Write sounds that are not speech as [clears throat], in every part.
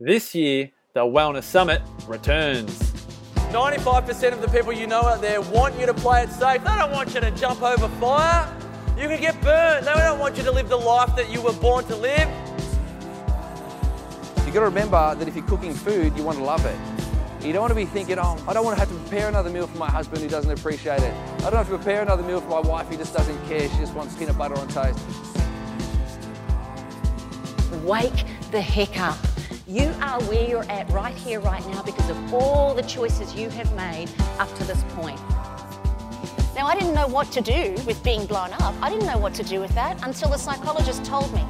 This year, the Wellness Summit returns. 95% of the people you know out there want you to play it safe. They don't want you to jump over fire. You can get burned. They don't want you to live the life that you were born to live. You've got to remember that if you're cooking food, you want to love it. You don't want to be thinking, oh, I don't want to have to prepare another meal for my husband who doesn't appreciate it. I don't have to prepare another meal for my wife who just doesn't care. She just wants peanut butter on toast. Wake the heck up. You are where you're at right here, right now, because of all the choices you have made up to this point. Now, I didn't know what to do with being blown up. I didn't know what to do with that until the psychologist told me,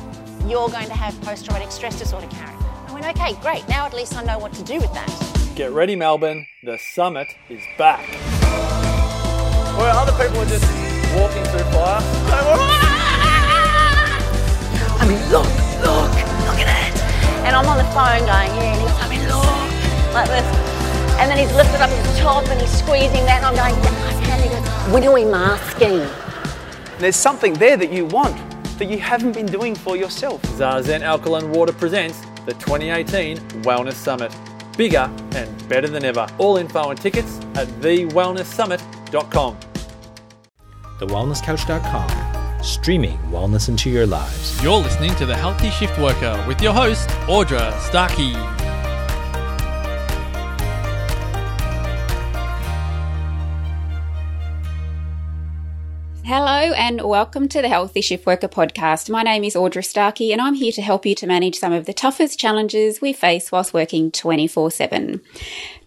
you're going to have post traumatic stress disorder, Karen. I went, okay, great. Now at least I know what to do with that. Get ready, Melbourne. The summit is back. Where other people are just walking through fire. [laughs] I mean, look, look, look at it. And I'm on the phone going, yeah, and he's, I mean, look, like this. And then he's lifted up his top and he's squeezing that, and I'm going, yeah, I can. He goes, when are we masking? There's something there that you want that you haven't been doing for yourself. Zazen Alkaline Water presents the 2018 Wellness Summit bigger and better than ever. All info and tickets at thewellnesssummit.com. TheWellnessCouch.com, streaming wellness into your lives. You're listening to The Healthy Shift Worker with your host, Audra Starkey. Hello and welcome to the Healthy Shift Worker podcast. My name is Audra Starkey and I'm here to help you to manage some of the toughest challenges we face whilst working 24 7.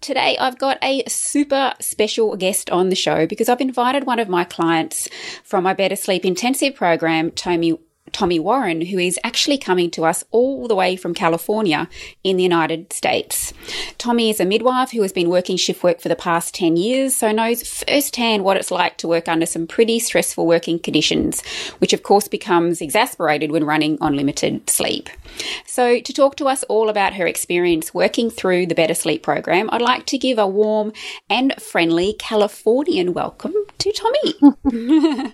Today I've got a super special guest on the show because I've invited one of my clients from my Better Sleep Intensive program, Tomi Tomi Warren, who is actually coming to us all the way from California in the United States. Tomi is a midwife who has been working shift work for the past 10 years, so knows firsthand what it's like to work under some pretty stressful working conditions, which of course becomes exasperated when running on limited sleep. So, to talk to us all about her experience working through the Better Sleep program, I'd like to give a warm and friendly Californian welcome to Tomi. [laughs] [laughs]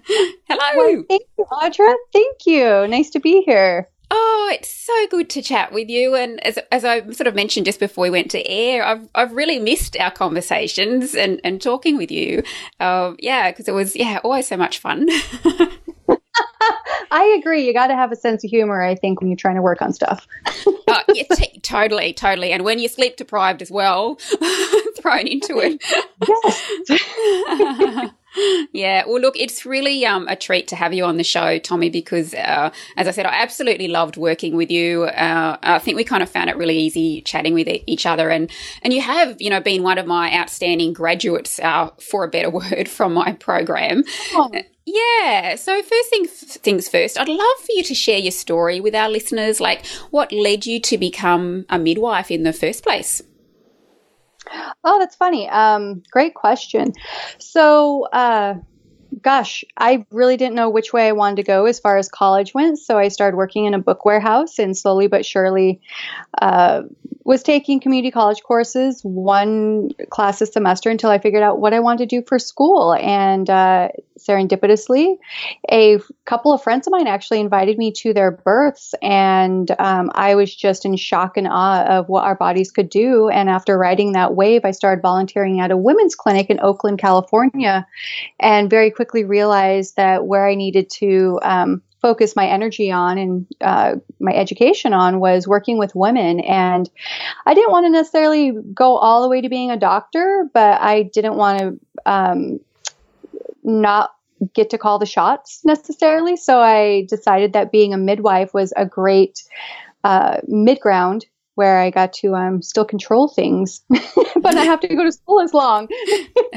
Hello. Well, thank you, Audra. Thank you. Nice to be here. Oh, it's so good to chat with you. And as, as I sort of mentioned just before we went to air, I've, I've really missed our conversations and, and talking with you. Uh, yeah, because it was, yeah, always so much fun. [laughs] I agree. You got to have a sense of humor, I think, when you're trying to work on stuff. uh, [laughs] yeah, t- totally, totally. And when you're sleep deprived as well, [laughs] thrown into it. Yes. Yeah, well, look, it's really um, a treat to have you on the show, Tomi, because uh, as I said, I absolutely loved working with you. Uh, I think we kind of found it really easy chatting with each other, and and you have, you know, been one of my outstanding graduates, uh, for a better [laughs] word, from my program. Oh. Yeah. So first thing, things first, I'd love for you to share your story with our listeners. Like, what led you to become a midwife in the first place? Oh, that's funny. Um, great question. So, uh, gosh, I really didn't know which way I wanted to go as far as college went. So I started working in a book warehouse and slowly but surely uh, was taking community college courses, one class a semester until I figured out what I wanted to do for school. And uh, serendipitously, a couple of friends of mine actually invited me to their births. And um, I was just in shock and awe of what our bodies could do. And after riding that wave, I started volunteering at a women's clinic in Oakland, California, and very quickly realized that where I needed to um, focus my energy on and uh, my education on was working with women. And I didn't want to necessarily go all the way to being a doctor, but I didn't want to um, not get to call the shots necessarily. So I decided that being a midwife was a great uh, mid ground where I got to um, still control things, [laughs] but I have to go to school as long. [laughs]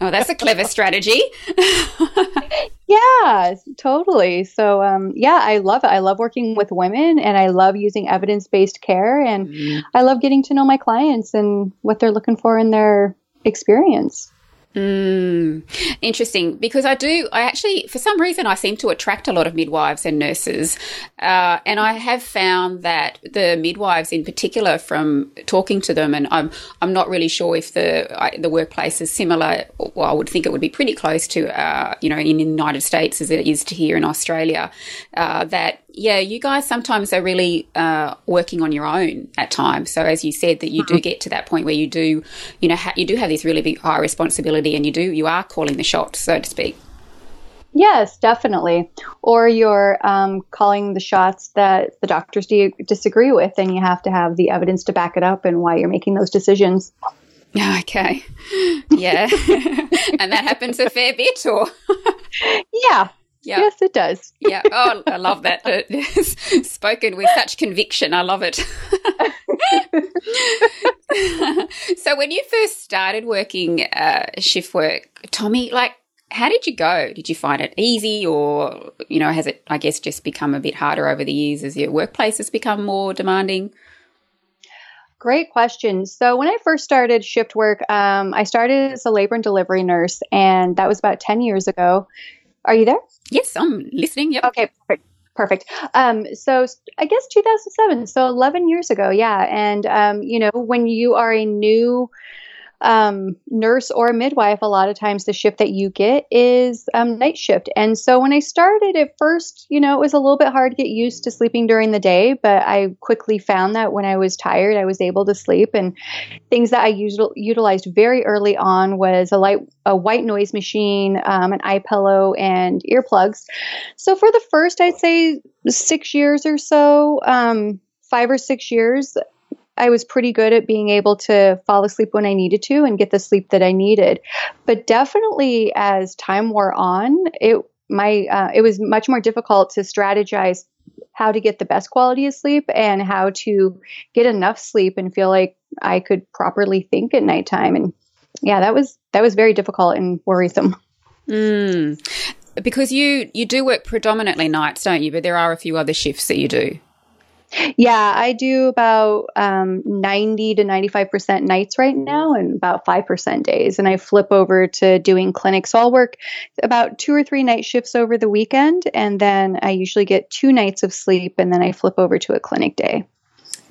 oh, that's a clever strategy. [laughs] yeah, totally. So, um, yeah, I love it. I love working with women and I love using evidence based care. And mm. I love getting to know my clients and what they're looking for in their experience. Mm, interesting, because I do. I actually, for some reason, I seem to attract a lot of midwives and nurses, uh, and I have found that the midwives, in particular, from talking to them, and I'm I'm not really sure if the I, the workplace is similar. Well, I would think it would be pretty close to, uh, you know, in the United States as it is to here in Australia. Uh, that yeah, you guys sometimes are really uh, working on your own at times. So as you said, that you do get to that point where you do, you know, ha- you do have this really big high responsibility, and you do you are calling the shots, so to speak. Yes, definitely. Or you're um, calling the shots that the doctors do disagree with, and you have to have the evidence to back it up and why you're making those decisions. [laughs] Okay. Yeah. [laughs] and that happens a fair bit, or? [laughs] yeah. Yeah. Yes, it does. yeah. Oh, I love that. [laughs] It's Spoken with such conviction. I love it. [laughs] so, when you first started working uh, shift work, Tomi, like, how did you go? Did you find it easy, or you know, has it, I guess, just become a bit harder over the years as your workplace has become more demanding? Great question. So when I first started shift work, um, I started as a labor and delivery nurse, and that was about ten years ago. Are you there? Yes, I'm listening. Yep. Okay, perfect. Perfect. Um, so I guess 2007, so 11 years ago, yeah. And um, you know, when you are a new um, nurse or midwife, a lot of times the shift that you get is um, night shift. And so when I started at first, you know, it was a little bit hard to get used to sleeping during the day, but I quickly found that when I was tired, I was able to sleep. And things that I util- utilized very early on was a light, a white noise machine, um, an eye pillow, and earplugs. So for the first, I'd say six years or so, um, five or six years, I was pretty good at being able to fall asleep when I needed to and get the sleep that I needed. But definitely as time wore on, it my uh, it was much more difficult to strategize how to get the best quality of sleep and how to get enough sleep and feel like I could properly think at nighttime. And yeah, that was that was very difficult and worrisome. Mm. Because you you do work predominantly nights, don't you? But there are a few other shifts that you do. Yeah, I do about um, 90 to 95% nights right now and about 5% days. And I flip over to doing clinics. So I'll work about two or three night shifts over the weekend. And then I usually get two nights of sleep. And then I flip over to a clinic day.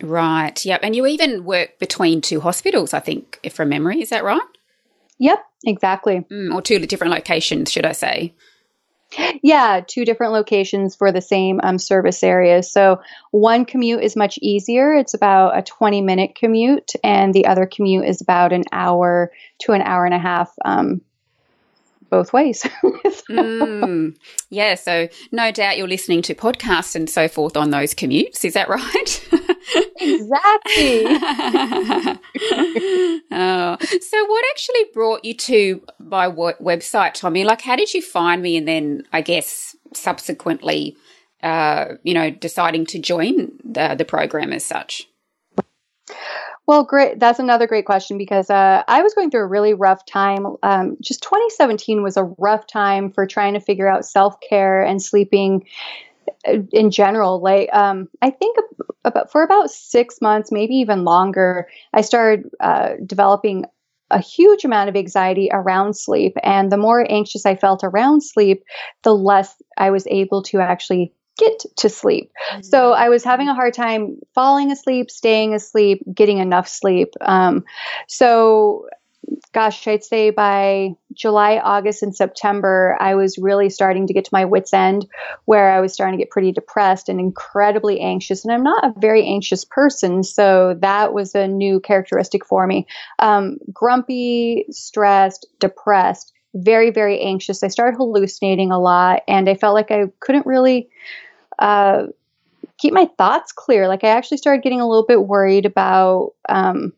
Right. Yep. And you even work between two hospitals, I think, if from memory. Is that right? Yep, exactly. Mm, or two different locations, should I say? Yeah, two different locations for the same um, service area. So one commute is much easier. It's about a 20 minute commute, and the other commute is about an hour to an hour and a half um, both ways. [laughs] mm, yeah, so no doubt you're listening to podcasts and so forth on those commutes. Is that right? [laughs] exactly. [laughs] oh, so, what actually brought you to my website, Tomi? Like, how did you find me, and then I guess subsequently, uh, you know, deciding to join the, the program as such? Well, great. That's another great question because uh, I was going through a really rough time. Um, just 2017 was a rough time for trying to figure out self care and sleeping in general. Like, um, I think about for about six months, maybe even longer, I started uh, developing a huge amount of anxiety around sleep. And the more anxious I felt around sleep, the less I was able to actually get to sleep. Mm-hmm. So I was having a hard time falling asleep, staying asleep, getting enough sleep. Um, so, gosh, I'd say by July, August, and September, I was really starting to get to my wits' end where I was starting to get pretty depressed and incredibly anxious. And I'm not a very anxious person. So that was a new characteristic for me. Um, grumpy, stressed, depressed very, very anxious. I started hallucinating a lot, and I felt like I couldn't really uh, keep my thoughts clear. Like I actually started getting a little bit worried about um,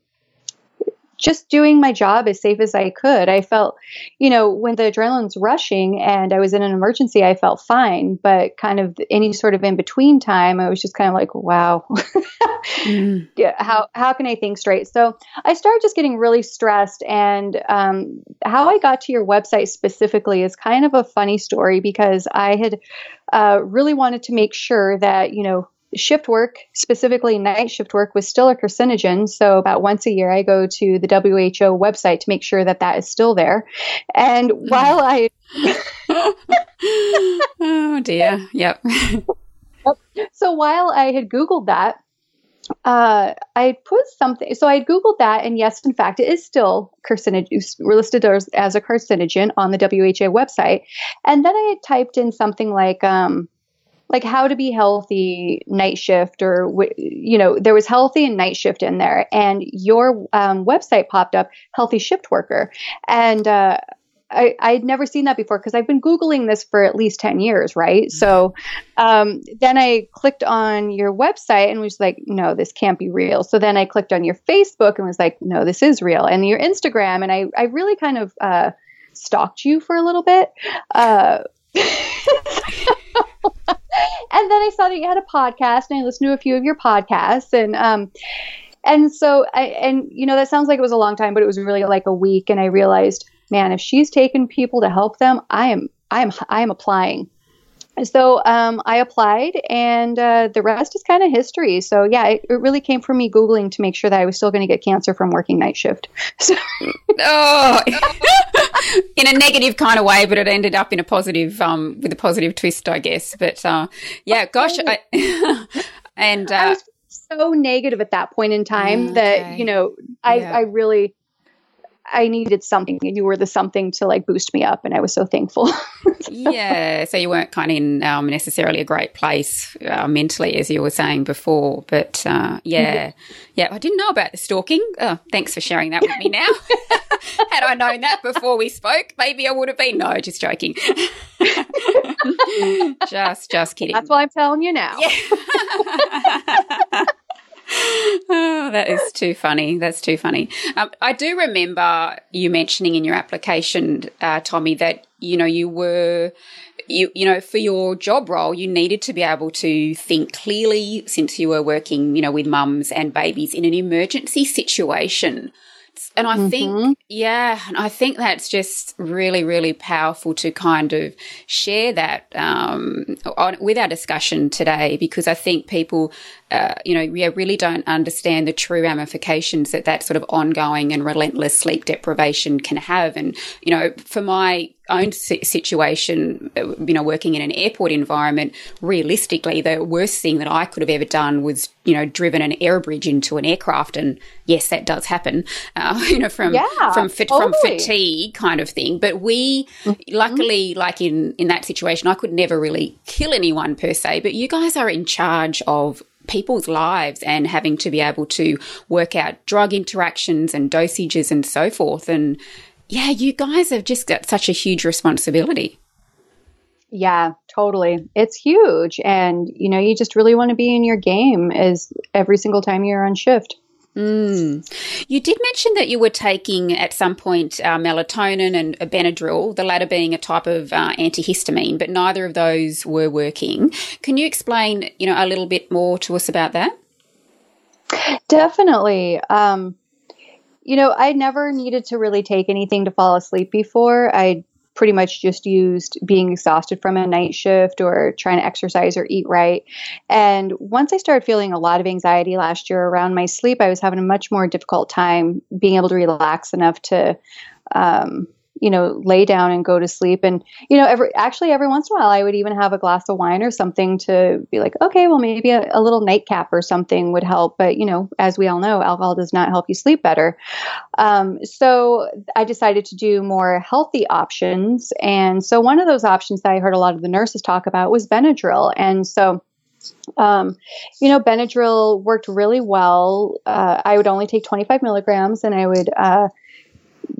just doing my job as safe as I could. I felt, you know, when the adrenaline's rushing and I was in an emergency, I felt fine. But kind of any sort of in between time, I was just kind of like, wow, mm. [laughs] yeah, how how can I think straight? So I started just getting really stressed. And um, how I got to your website specifically is kind of a funny story because I had uh, really wanted to make sure that you know shift work, specifically night shift work, was still a carcinogen. So about once a year, I go to the WHO website to make sure that that is still there. And mm. while I, [laughs] oh dear, yep. so while I had Googled that, uh, I put something. So I had Googled that, and yes, in fact, it is still carcinogen. Listed as, as a carcinogen on the WHO website. And then I had typed in something like um, like how to be healthy night shift or you know there was healthy and night shift in there and your um, website popped up healthy shift worker and uh, I, I'd never seen that before because I've been Googling this for at least 10 years, right? So um, then I clicked on your website and was like, no, this can't be real. So then I clicked on your Facebook and was like, no, this is real. And your Instagram. And I, I really kind of uh, stalked you for a little bit. Uh, [laughs] and then I saw that you had a podcast and I listened to a few of your podcasts. And, um, and so I, and you know, that sounds like it was a long time, but it was really like a week. And I realized, man, if she's taken people to help them, I am, I am, I am applying. So um, I applied, and uh, the rest is kind of history. So yeah, it, it, really came from me googling to make sure that I was still going to get cancer from working night shift. [laughs] So. oh, [laughs] in a negative kind of way, but it ended up in a positive, um, with a positive twist, I guess. But uh, yeah, gosh, I, [laughs] and uh, I was so negative at that point in time mm, that you know I, yeah. I really I needed something, and you were the something to like boost me up, and I was so thankful. [laughs] yeah, so you weren't kind of in um, necessarily a great place uh, mentally, as you were saying before, but uh, yeah, yeah, I didn't know about the stalking. Oh, thanks for sharing that with me. Now, [laughs] had I known that before we spoke, maybe I would have been. No, just joking. [laughs] just, just kidding. That's what I'm telling you now. Yeah oh, [laughs] that is too funny. That's too funny. Um, I do remember you mentioning in your application, uh, Tomi, that you know you were you you know for your job role you needed to be able to think clearly since you were working you know with mums and babies in an emergency situation and I mm-hmm. think, yeah, and I think that's just really, really powerful to kind of share that um, on, with our discussion today because I think people, uh, you know, yeah, really don't understand the true ramifications that that sort of ongoing and relentless sleep deprivation can have. And, you know, for my own situation, uh, you know, working in an airport environment, realistically, the worst thing that I could have ever done was, you know, driven an air bridge into an aircraft. And yes, that does happen, [laughs] uh, you know, from, yeah, from, totally. from fatigue kind of thing. But we, mm-hmm. luckily, like in, in that situation, I could never really kill anyone per se, but you guys are in charge of people's lives and having to be able to work out drug interactions and dosages and so forth. And yeah, you guys have just got such a huge responsibility. Yeah, totally. It's huge. And, you know, you just really want to be in your game as every single time you're on shift. Mm. You did mention that you were taking at some point uh, melatonin and Benadryl, the latter being a type of uh, antihistamine, but neither of those were working. Can you explain, you know, a little bit more to us about that? Definitely. Um, you know, I never needed to really take anything to fall asleep before. I pretty much just used being exhausted from a night shift or trying to exercise or eat right. And once I started feeling a lot of anxiety last year around my sleep, I was having a much more difficult time being able to relax enough to um, you know, lay down and go to sleep. And, you know, every actually every once in a while I would even have a glass of wine or something to be like, okay, well maybe a, a little nightcap or something would help. But, you know, as we all know, alcohol does not help you sleep better. Um, so I decided to do more healthy options. And so one of those options that I heard a lot of the nurses talk about was Benadryl. And so um, you know, Benadryl worked really well. Uh, I would only take 25 milligrams and I would uh,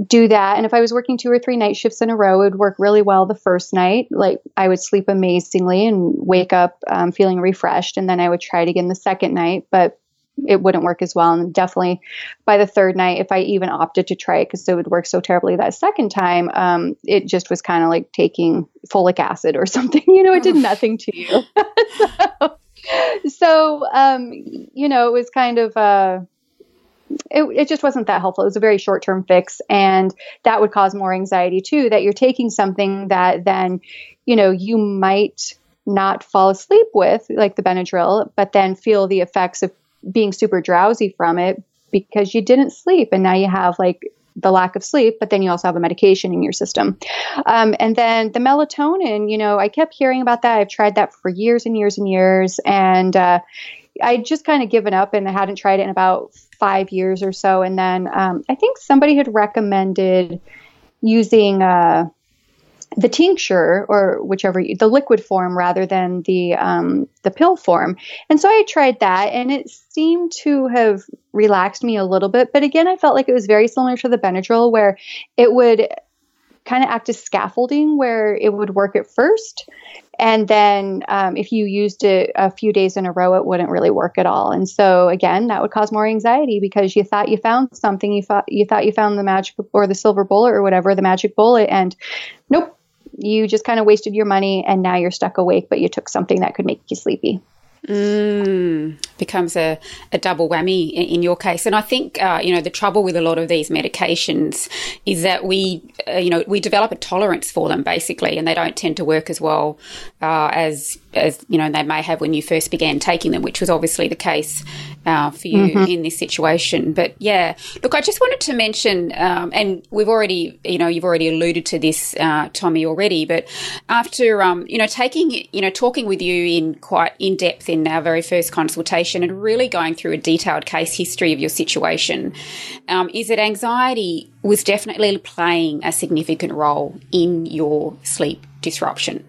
do that. And if I was working two or three night shifts in a row, it would work really well the first night. Like I would sleep amazingly and wake up um, feeling refreshed. And then I would try it again the second night, but it wouldn't work as well. And definitely by the third night, if I even opted to try it because it would work so terribly that second time, um, it just was kind of like taking folic acid or [laughs] something. You know, it did nothing to you. [laughs] so, so um, you know, it was kind of. Uh, it, it just wasn't that helpful. It was a very short term fix. And that would cause more anxiety too, that you're taking something that then, you know, you might not fall asleep with, like the Benadryl, but then feel the effects of being super drowsy from it because you didn't sleep. And now you have like the lack of sleep, but then you also have a medication in your system. Um, and then the melatonin, you know, I kept hearing about that. I've tried that for years and years and years. And, uh, I just kind of given up and I hadn't tried it in about five years or so. And then um, I think somebody had recommended using uh, the tincture or whichever you, the liquid form rather than the um, the pill form. And so I tried that, and it seemed to have relaxed me a little bit. But again, I felt like it was very similar to the Benadryl, where it would kind of act as scaffolding, where it would work at first, and then um, if you used it a few days in a row, it wouldn't really work at all. And so again, that would cause more anxiety because you thought you found something, you thought you thought you found the magic or the silver bullet or whatever, the magic bullet, and nope, you just kind of wasted your money and now you're stuck awake, but you took something that could make you sleepy. Mm, becomes a, a double whammy in, in, your case. And I think, uh, you know, the trouble with a lot of these medications is that we, uh, you know, we develop a tolerance for them basically, and they don't tend to work as well uh, as, as, you know, they may have when you first began taking them, which was obviously the case uh, for you mm-hmm. in this situation. But yeah, look, I just wanted to mention, um, and we've already, you know, you've already alluded to this, uh, Tomi, already, but after, um, you know, taking, you know, talking with you in quite in depth in our very first consultation and really going through a detailed case history of your situation, um, is that anxiety was definitely playing a significant role in your sleep disruption.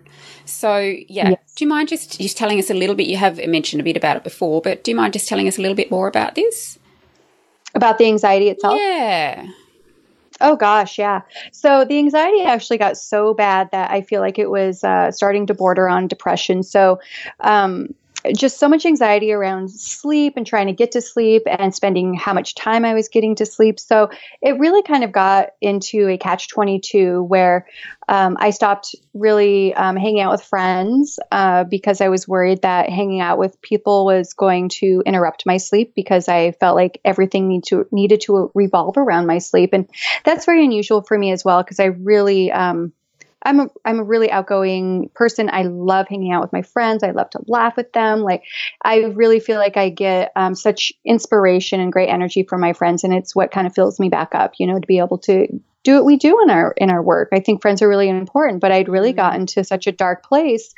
So, yeah, yes. do you mind just just telling us a little bit? You have mentioned a bit about it before, but do you mind just telling us a little bit more about this? About the anxiety itself? Yeah. Oh gosh, yeah. So the anxiety actually got so bad that I feel like it was uh, starting to border on depression. So um, just so much anxiety around sleep and trying to get to sleep and spending how much time I was getting to sleep. So it really kind of got into a catch 22 where um, I stopped really um, hanging out with friends uh, because I was worried that hanging out with people was going to interrupt my sleep because I felt like everything need to, needed to revolve around my sleep. And that's very unusual for me as well because I really, um, I'm a I'm a really outgoing person. I love hanging out with my friends. I love to laugh with them. Like I really feel like I get um, such inspiration and great energy from my friends, and it's what kind of fills me back up. You know, to be able to do what we do in our in our work. I think friends are really important, but I'd really mm-hmm. gotten to such a dark place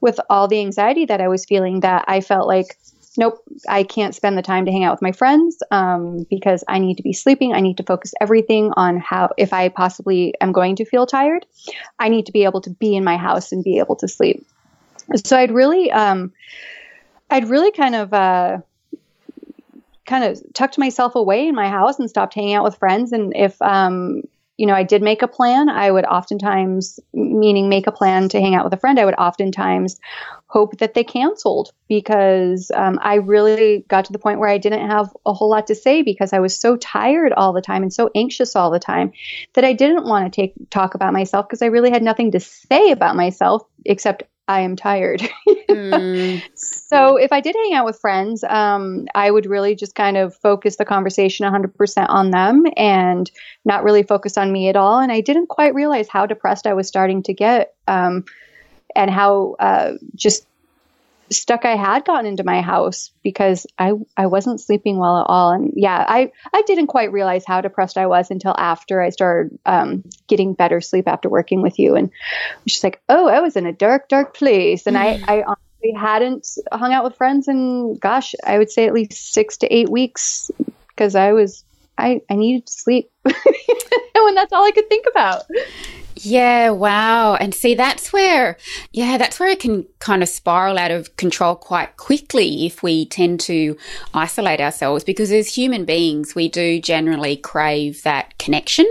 with all the anxiety that I was feeling that I felt like nope, I can't spend the time to hang out with my friends um, because I need to be sleeping. I need to focus everything on how, if I possibly am going to feel tired, I need to be able to be in my house and be able to sleep. So I'd really, um, I'd really kind of, uh, kind of tucked myself away in my house and stopped hanging out with friends. And if, um, you know, I did make a plan. I would oftentimes, meaning make a plan to hang out with a friend, I would oftentimes hope that they canceled because um, I really got to the point where I didn't have a whole lot to say because I was so tired all the time and so anxious all the time that I didn't want to take talk about myself because I really had nothing to say about myself except I am tired. mm. [laughs] So if I did hang out with friends, um, I would really just kind of focus the conversation 100% on them and not really focus on me at all. And I didn't quite realize how depressed I was starting to get um, and how uh, just stuck I had gotten into my house because I I wasn't sleeping well at all. And yeah, I I didn't quite realize how depressed I was until after I started um, getting better sleep after working with you. And was just like, oh, I was in a dark, dark place, and I I honestly hadn't hung out with friends in gosh, I would say at least six to eight weeks because I was I I needed to sleep, [laughs] and that's all I could think about. Yeah, wow. And see, that's where, yeah, that's where it can kind of spiral out of control quite quickly if we tend to isolate ourselves because as human beings, we do generally crave that connection.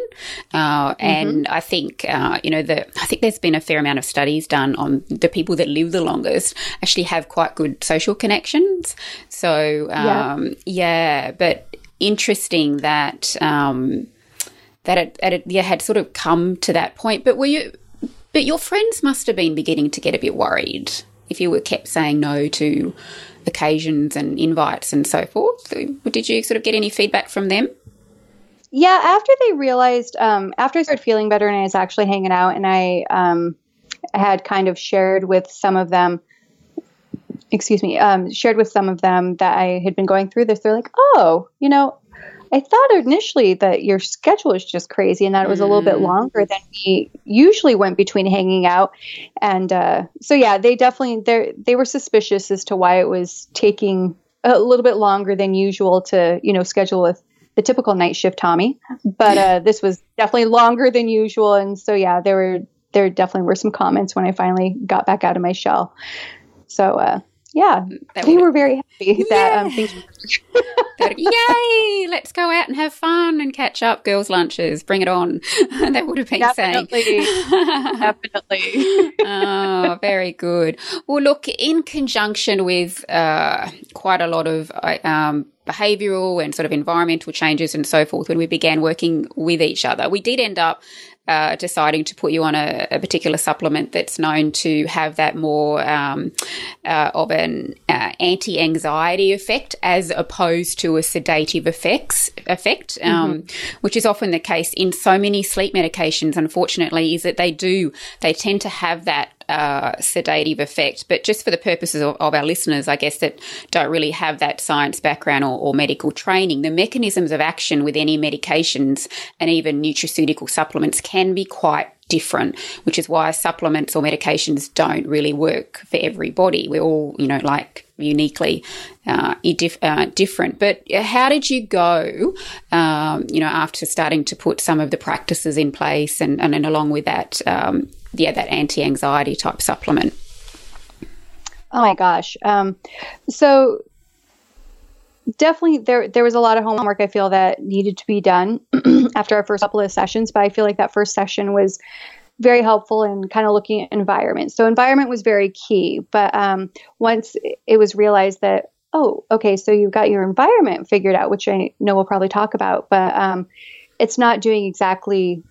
Uh, mm-hmm. And I think, uh, you know, the, I think there's been a fair amount of studies done on the people that live the longest actually have quite good social connections. So, um, yeah. yeah, but interesting that, um, that it, it yeah, had sort of come to that point. But were you? But your friends must have been beginning to get a bit worried if you were kept saying no to occasions and invites and so forth. Did you sort of get any feedback from them? Yeah, after they realized, um, after I started feeling better and I was actually hanging out, and I um, had kind of shared with some of them, excuse me, um, shared with some of them that I had been going through this. They're like, "Oh, you know, I thought initially that your schedule was just crazy and that it was a little bit mm. longer than we usually went between hanging out. And uh, so, yeah, they definitely they they were suspicious as to why it was taking a little bit longer than usual to you know schedule with the typical night shift Tomi. But uh, this was definitely longer than usual, and so yeah, there were there definitely were some comments when I finally got back out of my shell. So, uh, yeah, they were very happy that um, things. Yay! Let's go out and have fun and catch up. Girls' lunches, bring it on. [laughs] that would have been definitely, saying. definitely. oh, [laughs] very good. Well, look, in conjunction with uh, quite a lot of uh, um, behavioral and sort of environmental changes and so forth when we began working with each other. We did end up uh, deciding to put you on a, a, particular supplement that's known to have that more um, uh, of an uh, anti-anxiety effect as opposed to a sedative effects effect, um, mm-hmm. which is often the case in so many sleep medications. Unfortunately, is that they do they tend to have that uh, sedative effect. But just for the purposes of, of, our listeners, I guess that don't really have that science background or, or, medical training, the mechanisms of action with any medications and even nutraceutical supplements can be quite different, which is why supplements or medications don't really work for everybody. We're all, you know, like uniquely uh, uh, different. But how did you go, um, you know, after starting to put some of the practices in place and, and, and along with that, um, yeah, that anti anxiety type supplement? Oh my gosh. Um, so definitely there there was a lot of homework I feel that needed to be done [clears throat] after our first couple of sessions, but I feel like that first session was very helpful in kind of looking at environment. So environment was very key, but um, once it was realized that oh, okay, so you've got your environment figured out, which I know we'll probably talk about, but um, it's not doing exactly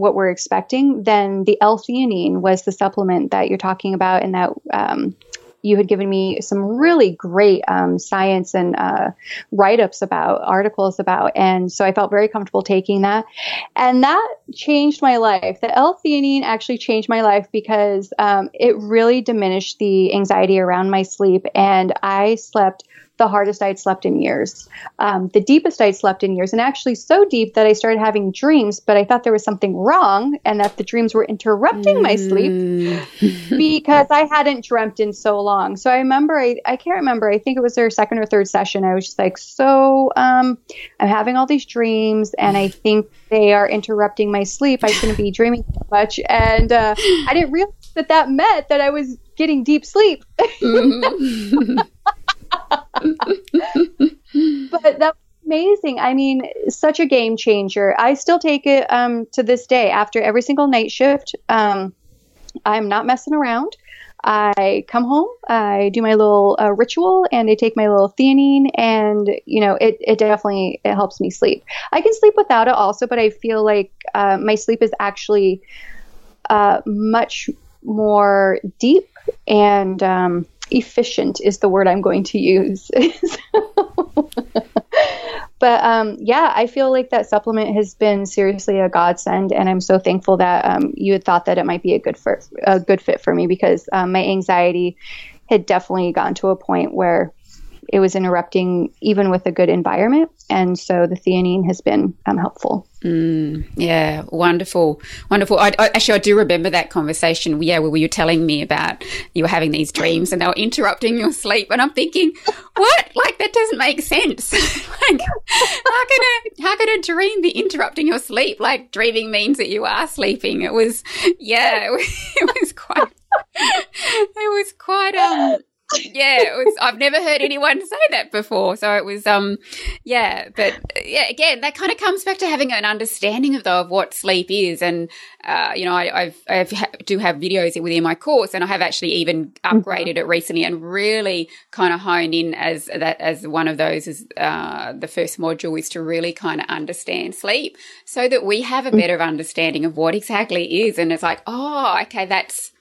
what we're expecting, then the L-theanine was the supplement that you're talking about, and that um, you had given me some really great um, science and uh, write-ups about articles about, and so I felt very comfortable taking that, and that changed my life. The L-theanine actually changed my life because um, it really diminished the anxiety around my sleep, and I slept the hardest I'd slept in years, um, the deepest I'd slept in years, and actually so deep that I started having dreams, but I thought there was something wrong and that the dreams were interrupting mm. my sleep mm. [laughs] because I hadn't dreamt in so long. So I remember, I, I can't remember, I think it was their second or third session. I was just like, so um, I'm having all these dreams and I [laughs] think they are interrupting my sleep. I shouldn't be dreaming so much. And uh, I didn't realize that that meant that I was getting deep sleep. mm-hmm. [laughs] but that was amazing. I mean, such a game changer. I still take it um, to this day after every single night shift. Um, I'm not messing around. I come home, I do my little uh, ritual, and I take my little theanine, and you know, it, it definitely it helps me sleep. I can sleep without it also, but I feel like uh, my sleep is actually uh, much more deep and um, efficient is the word I'm going to use. [laughs] but um, yeah, I feel like that supplement has been seriously a godsend, and I'm so thankful that um, you had thought that it might be a good for, a good fit for me because um, my anxiety had definitely gotten to a point where it was interrupting even with a good environment. And so the theanine has been um, helpful. Mm, yeah, wonderful, wonderful. I, I, actually, I do remember that conversation. Yeah, where you were telling me about you were having these dreams and they were interrupting your sleep, and I'm thinking, what? Like that doesn't make sense. [laughs] like, how can a how can a dream be interrupting your sleep? Like dreaming means that you are sleeping. It was, yeah, it was, [laughs] it was quite. it was quite um yeah, it was, I've never heard anyone say that before. So it was, um, yeah, but yeah, again, that kind of comes back to having an understanding of though of what sleep is. And, uh, you know, I, I've, I've ha- do have videos within my course and I have actually even mm-hmm. upgraded it recently and really kind of honed in as that, as one of those is, uh, the first module is to really kind of understand sleep so that we have a mm. better understanding of what exactly is. And it's like, oh, okay, that's,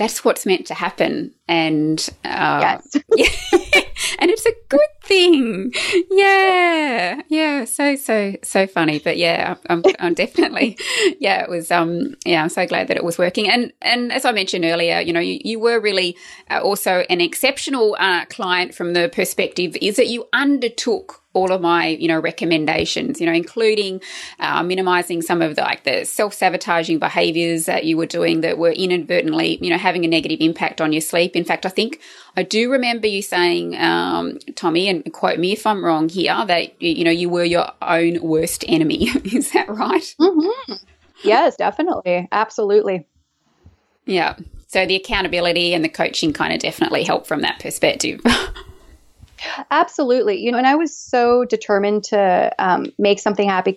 that's what's meant to happen. And uh, yes. [laughs] yeah, and it's a good thing. Yeah, yeah. So so so funny, but yeah, I'm, I'm definitely [laughs] yeah. It was um yeah. I'm so glad that it was working. And and as I mentioned earlier, you know, you, you were really uh, also an exceptional uh, client from the perspective is that you undertook all of my you know recommendations you know including uh, minimizing some of the like the self-sabotaging behaviors that you were doing that were inadvertently you know having a negative impact on your sleep in fact i think i do remember you saying um, Tomi and quote me if i'm wrong here that you know you were your own worst enemy [laughs] is that right mm-hmm. yes definitely absolutely Yeah. So the accountability and the coaching kind of definitely help from that perspective. [laughs] Absolutely. You know, and I was so determined to um, make something happen.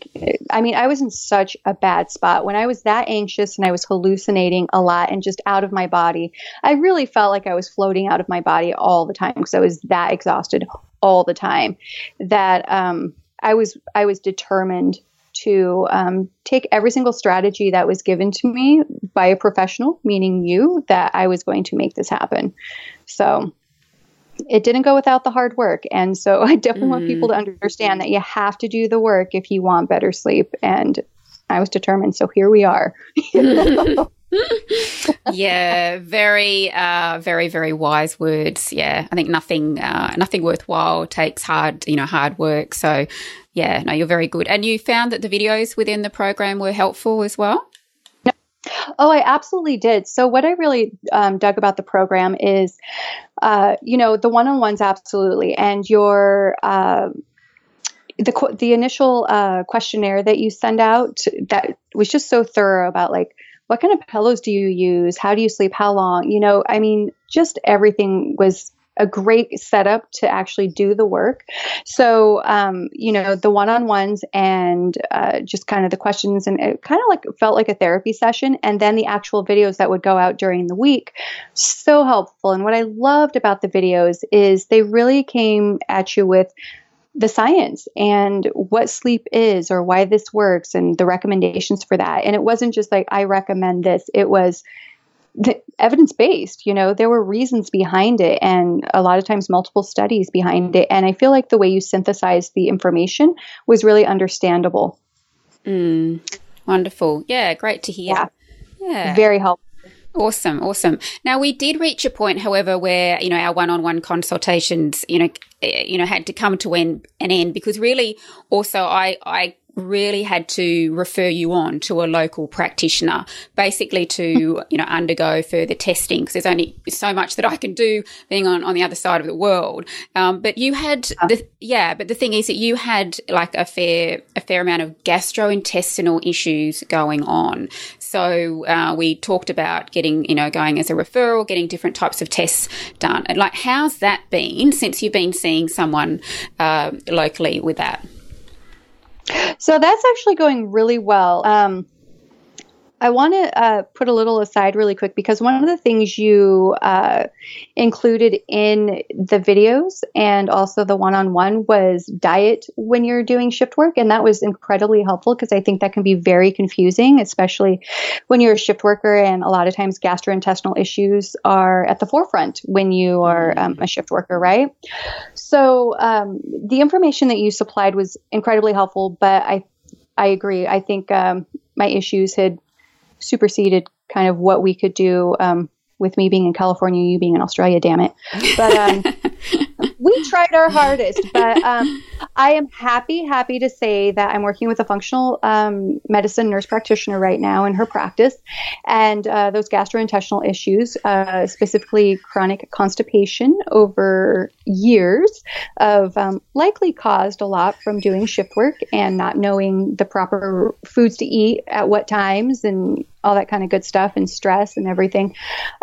I mean, I was in such a bad spot when I was that anxious and I was hallucinating a lot and just out of my body. I really felt like I was floating out of my body all the time because I was that exhausted all the time that um, I was I was determined to um, take every single strategy that was given to me by a professional, meaning you, that I was going to make this happen. So it didn't go without the hard work. And so [laughs] I definitely mm-hmm. want people to understand that you have to do the work if you want better sleep. And I was determined. So here we are. [laughs] [laughs] yeah, very, uh, very, very wise words. Yeah, I think nothing, uh, nothing worthwhile takes hard, you know, hard work. So, yeah, no, you're very good. And you found that the videos within the program were helpful as well. Oh, I absolutely did. So, what I really um, dug about the program is, uh, you know, the one on ones, absolutely. And your, uh, the, the initial uh, questionnaire that you send out that was just so thorough about like, what kind of pillows do you use? How do you sleep? How long? You know, I mean, just everything was a great setup to actually do the work. So, um, you know, the one on ones and uh, just kind of the questions, and it kind of like felt like a therapy session. And then the actual videos that would go out during the week, so helpful. And what I loved about the videos is they really came at you with the science and what sleep is or why this works and the recommendations for that. And it wasn't just like, I recommend this. It was, evidence based you know there were reasons behind it and a lot of times multiple studies behind it. And i feel like the way you synthesized the information was really understandable. Mm, wonderful. Yeah great to hear. Yeah, yeah. very helpful. Awesome, awesome. Now we did reach a point, however, where you know our one-on-one consultations, you know, eh, you know, had to come to an, an end because really, also I I really had to refer you on to a local practitioner, basically to, you know, undergo further testing because there's only so much that I can do being on, on the other side of the world. Um, but you had the, yeah, but the thing is that you had like a fair, a fair amount of gastrointestinal issues going on. So, uh, we talked about getting, you know, going as a referral, getting different types of tests done. And like, how's that been since you've been seeing someone, uh, locally with that? So that's actually going really well. Um, I want to uh, put a little aside really quick because one of the things you uh, included in the videos and also the one on one was diet when you're doing shift work. And that was incredibly helpful because I think that can be very confusing, especially when you're a shift worker. And a lot of times gastrointestinal issues are at the forefront when you are um, a shift worker, right? So um, the information that you supplied was incredibly helpful, but I I agree. I think um, my issues had superseded kind of what we could do um, with me being in California, you being in Australia, damn it. But um, [laughs] we tried our hardest. But um, I am happy, happy to say that I'm working with a functional um, medicine nurse practitioner right now in her practice. And uh, those gastrointestinal issues, uh, specifically chronic constipation over years, of um, likely caused a lot from doing shift work and not knowing the proper foods to eat at what times and all that kind of good stuff and stress and everything.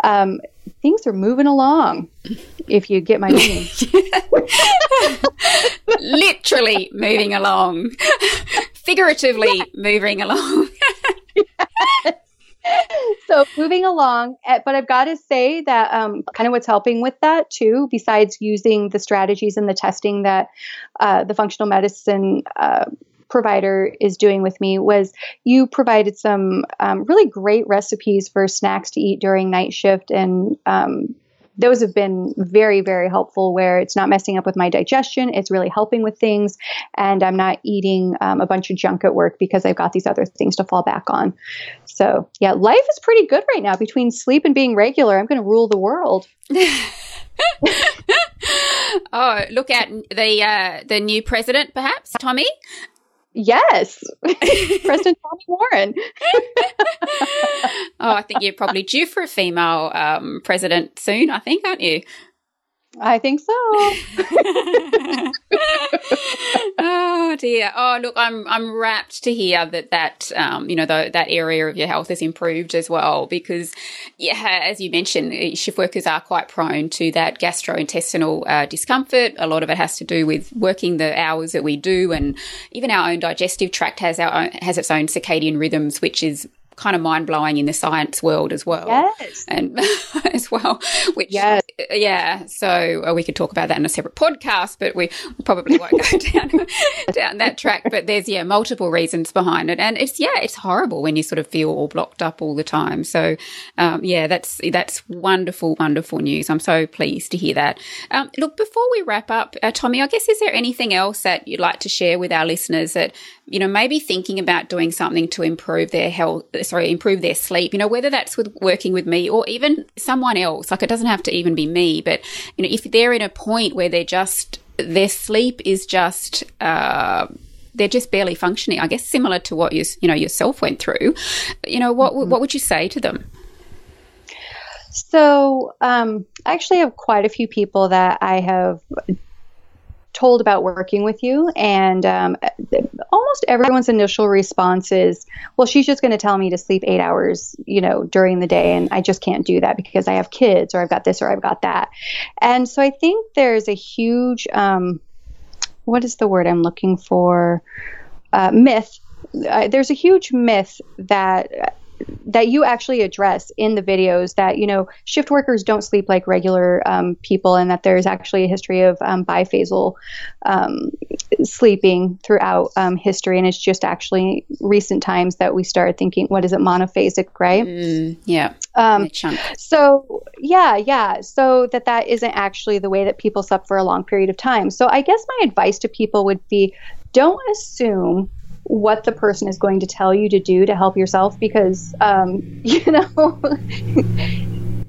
Um, things are moving along, if you get my meaning. [laughs] Literally moving along, figuratively moving along. [laughs] so moving along eh, but i've got to say that um, kind of what's helping with that too besides using the strategies and the testing that uh, the functional medicine uh, provider is doing with me was you provided some um, really great recipes for snacks to eat during night shift. And um, those have been very very helpful where it's not messing up with my digestion. It's really helping with things. And i'm not eating um, a bunch of junk at work because i've got these other things to fall back on. So yeah life is pretty good right now between sleep and being regular. I'm going to rule the world. [laughs] Oh look at the uh, the new president perhaps Tomi Yes, [laughs] President Tomi Warren. [laughs] oh, I think you're probably due for a female um, president soon. I think, aren't you? I think so. [laughs] oh dear. Oh look, I'm I'm rapt to hear that that um, you know the, that area of your health has improved as well because yeah, as you mentioned, eh, shift workers are quite prone to that gastrointestinal uh, discomfort. A lot of it has to do with working the hours that we do, and even our own digestive tract has our own, has its own circadian rhythms, which is kind of mind blowing in the science world as well. Yes. And [laughs] as well, which, yes. yeah. So uh, we could talk about that in a separate podcast, but we probably won't go [laughs] down, down that track. But there's, yeah, multiple reasons behind it. And it's, yeah, it's horrible when you sort of feel all blocked up all the time. So, um, yeah, that's, that's wonderful, wonderful news. I'm so pleased to hear that. Um, look, before we wrap up, uh, Tomi, I guess, is there anything else that you'd like to share with our listeners that, you know, maybe thinking about doing something to improve their health, sorry, improve their sleep, you know, whether that's with working with me or even someone else, like it doesn't have to even be me, but, you know, if they're in a point where they're just, their sleep is just, uh, they're just barely functioning. I guess similar to what you you know yourself went through. You know what mm-hmm. what would you say to them? So um, I actually have quite a few people that I have told about working with you, and um, almost everyone's initial response is, "Well, she's just going to tell me to sleep eight hours, you know, during the day, and I just can't do that because I have kids, or I've got this, or I've got that." And so I think there's a huge, um, what is the word I'm looking for? Uh, myth. Uh, there's a huge myth that that you actually address in the videos that you know shift workers don't sleep like regular um, people and that there's actually a history of um, biphasal um, sleeping throughout um, history. And it's just actually recent times that we started thinking what is it monophasic right? Mm, yeah. Um, so yeah yeah. So that that isn't actually the way that people slept for a long period of time. So i guess my advice to people would be don't assume what the person is going to tell you to do to help yourself because um, [laughs] you know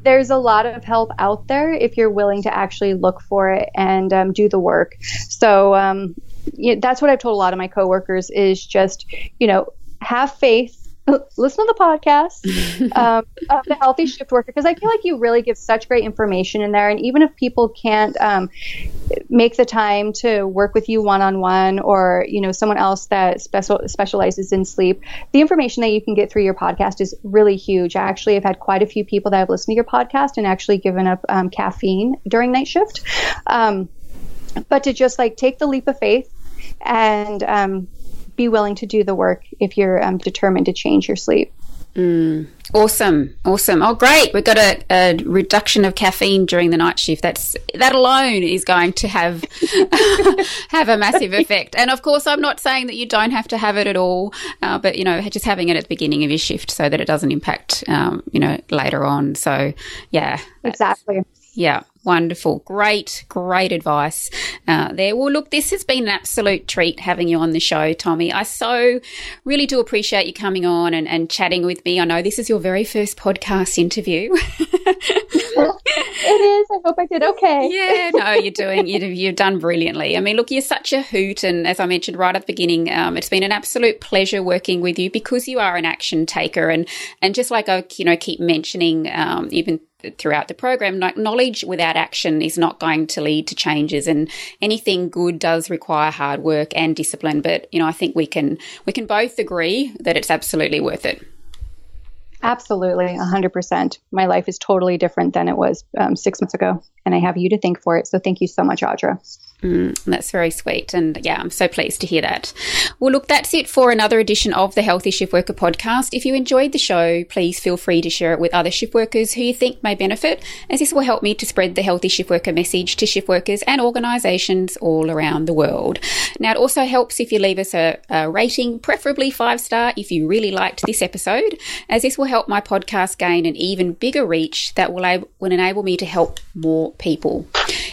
there's a lot of help out there if you're willing to actually look for it and um, do the work. So um, that's what i've told a lot of my coworkers is just you know have faith listen to the podcast. [laughs] Um, of the healthy shift worker because i feel like you really give such great information in there. And even if people can't um, make the time to work with you one-on-one or you know someone else that special, specializes in sleep the information that you can get through your podcast is really huge. I actually have had quite a few people that have listened to your podcast and actually given up um, caffeine during night shift. Um, but to just like take the leap of faith and um, be willing to do the work if you're um, determined to change your sleep. Mm, awesome, awesome. Oh, great! We've got a, a, reduction of caffeine during the night shift. That's that alone is going to have [laughs] have a massive effect. And of course, I'm not saying that you don't have to have it at all, uh, but you know, just having it at the beginning of your shift so that it doesn't impact, um, you know, later on. So, yeah, exactly. Yeah. Wonderful. Great, great advice uh, there. Well, look, this has been an absolute treat having you on the show, Tomi. I so really do appreciate you coming on and, and chatting with me. I know this is your very first podcast interview. it is. I hope I did okay. Yeah, no, you're doing, you, you've done brilliantly. I mean, look, you're such a hoot. And as I mentioned right at the beginning, um, it's been an absolute pleasure working with you because you are an action taker. And, and just like I, you know, keep mentioning, um, even throughout the program, Like knowledge without action is not going to lead to changes and anything good does require hard work and discipline. But, you know, I think we can, we can both agree that it's absolutely worth it. Absolutely, 100%. My life is totally different than it was um, six months ago, and I have you to thank for it. So thank you so much, Audra. Mm, that's very sweet. And yeah, I'm so pleased to hear that. Well, look, that's it for another edition of the Healthy Shift Worker podcast. If you enjoyed the show, please feel free to share it with other shift workers who you think may benefit, as this will help me to spread the Healthy Shift Worker message to shift workers and organisations all around the world. Now, it also helps if you leave us a, a rating, preferably five star if you really liked this episode, as this will help my podcast gain an even bigger reach that will, ab- will enable me to help more people.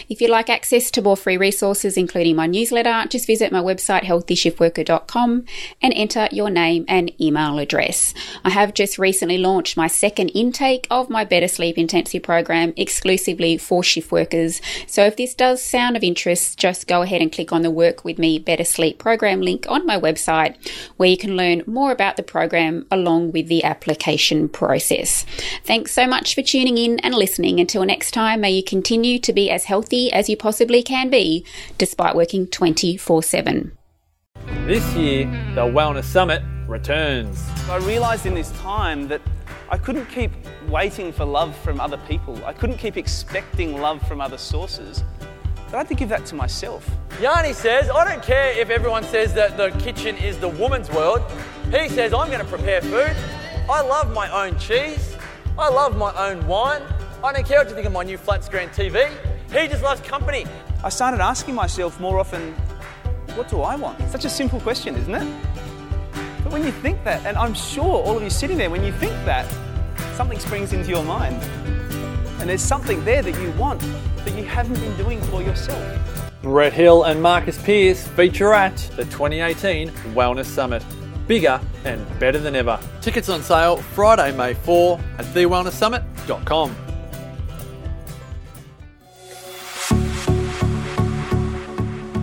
If you'd like access to more free resources, including my newsletter, just visit my website, healthyshiftworker.com, and enter your name and email address. I have just recently launched my second intake of my Better Sleep Intensive program exclusively for shift workers. So if this does sound of interest, just go ahead and click on the Work With Me Better Sleep program link on my website, where you can learn more about the program along with the application process. Thanks so much for tuning in and listening. Until next time, may you continue to be as healthy healthy as you possibly can be, despite working 24 7. This year, the Wellness Summit returns. I realised in this time that I couldn't keep waiting for love from other people. I couldn't keep expecting love from other sources. But I had to give that to myself. Yanni says, I don't care if everyone says that the kitchen is the woman's world. He says, I'm going to prepare food. I love my own cheese. I love my own wine. I don't care what you think of my new flat screen TV. He just loves company. I started asking myself more often, what do I want? Such a simple question, isn't it? But when you think that, and I'm sure all of you sitting there, when you think that, something springs into your mind. And there's something there that you want that you haven't been doing for yourself. Brett Hill and Marcus Pierce feature at the 2018 Wellness Summit. Bigger and better than ever. Tickets on sale Friday, May 4 at thewellnesssummit.com.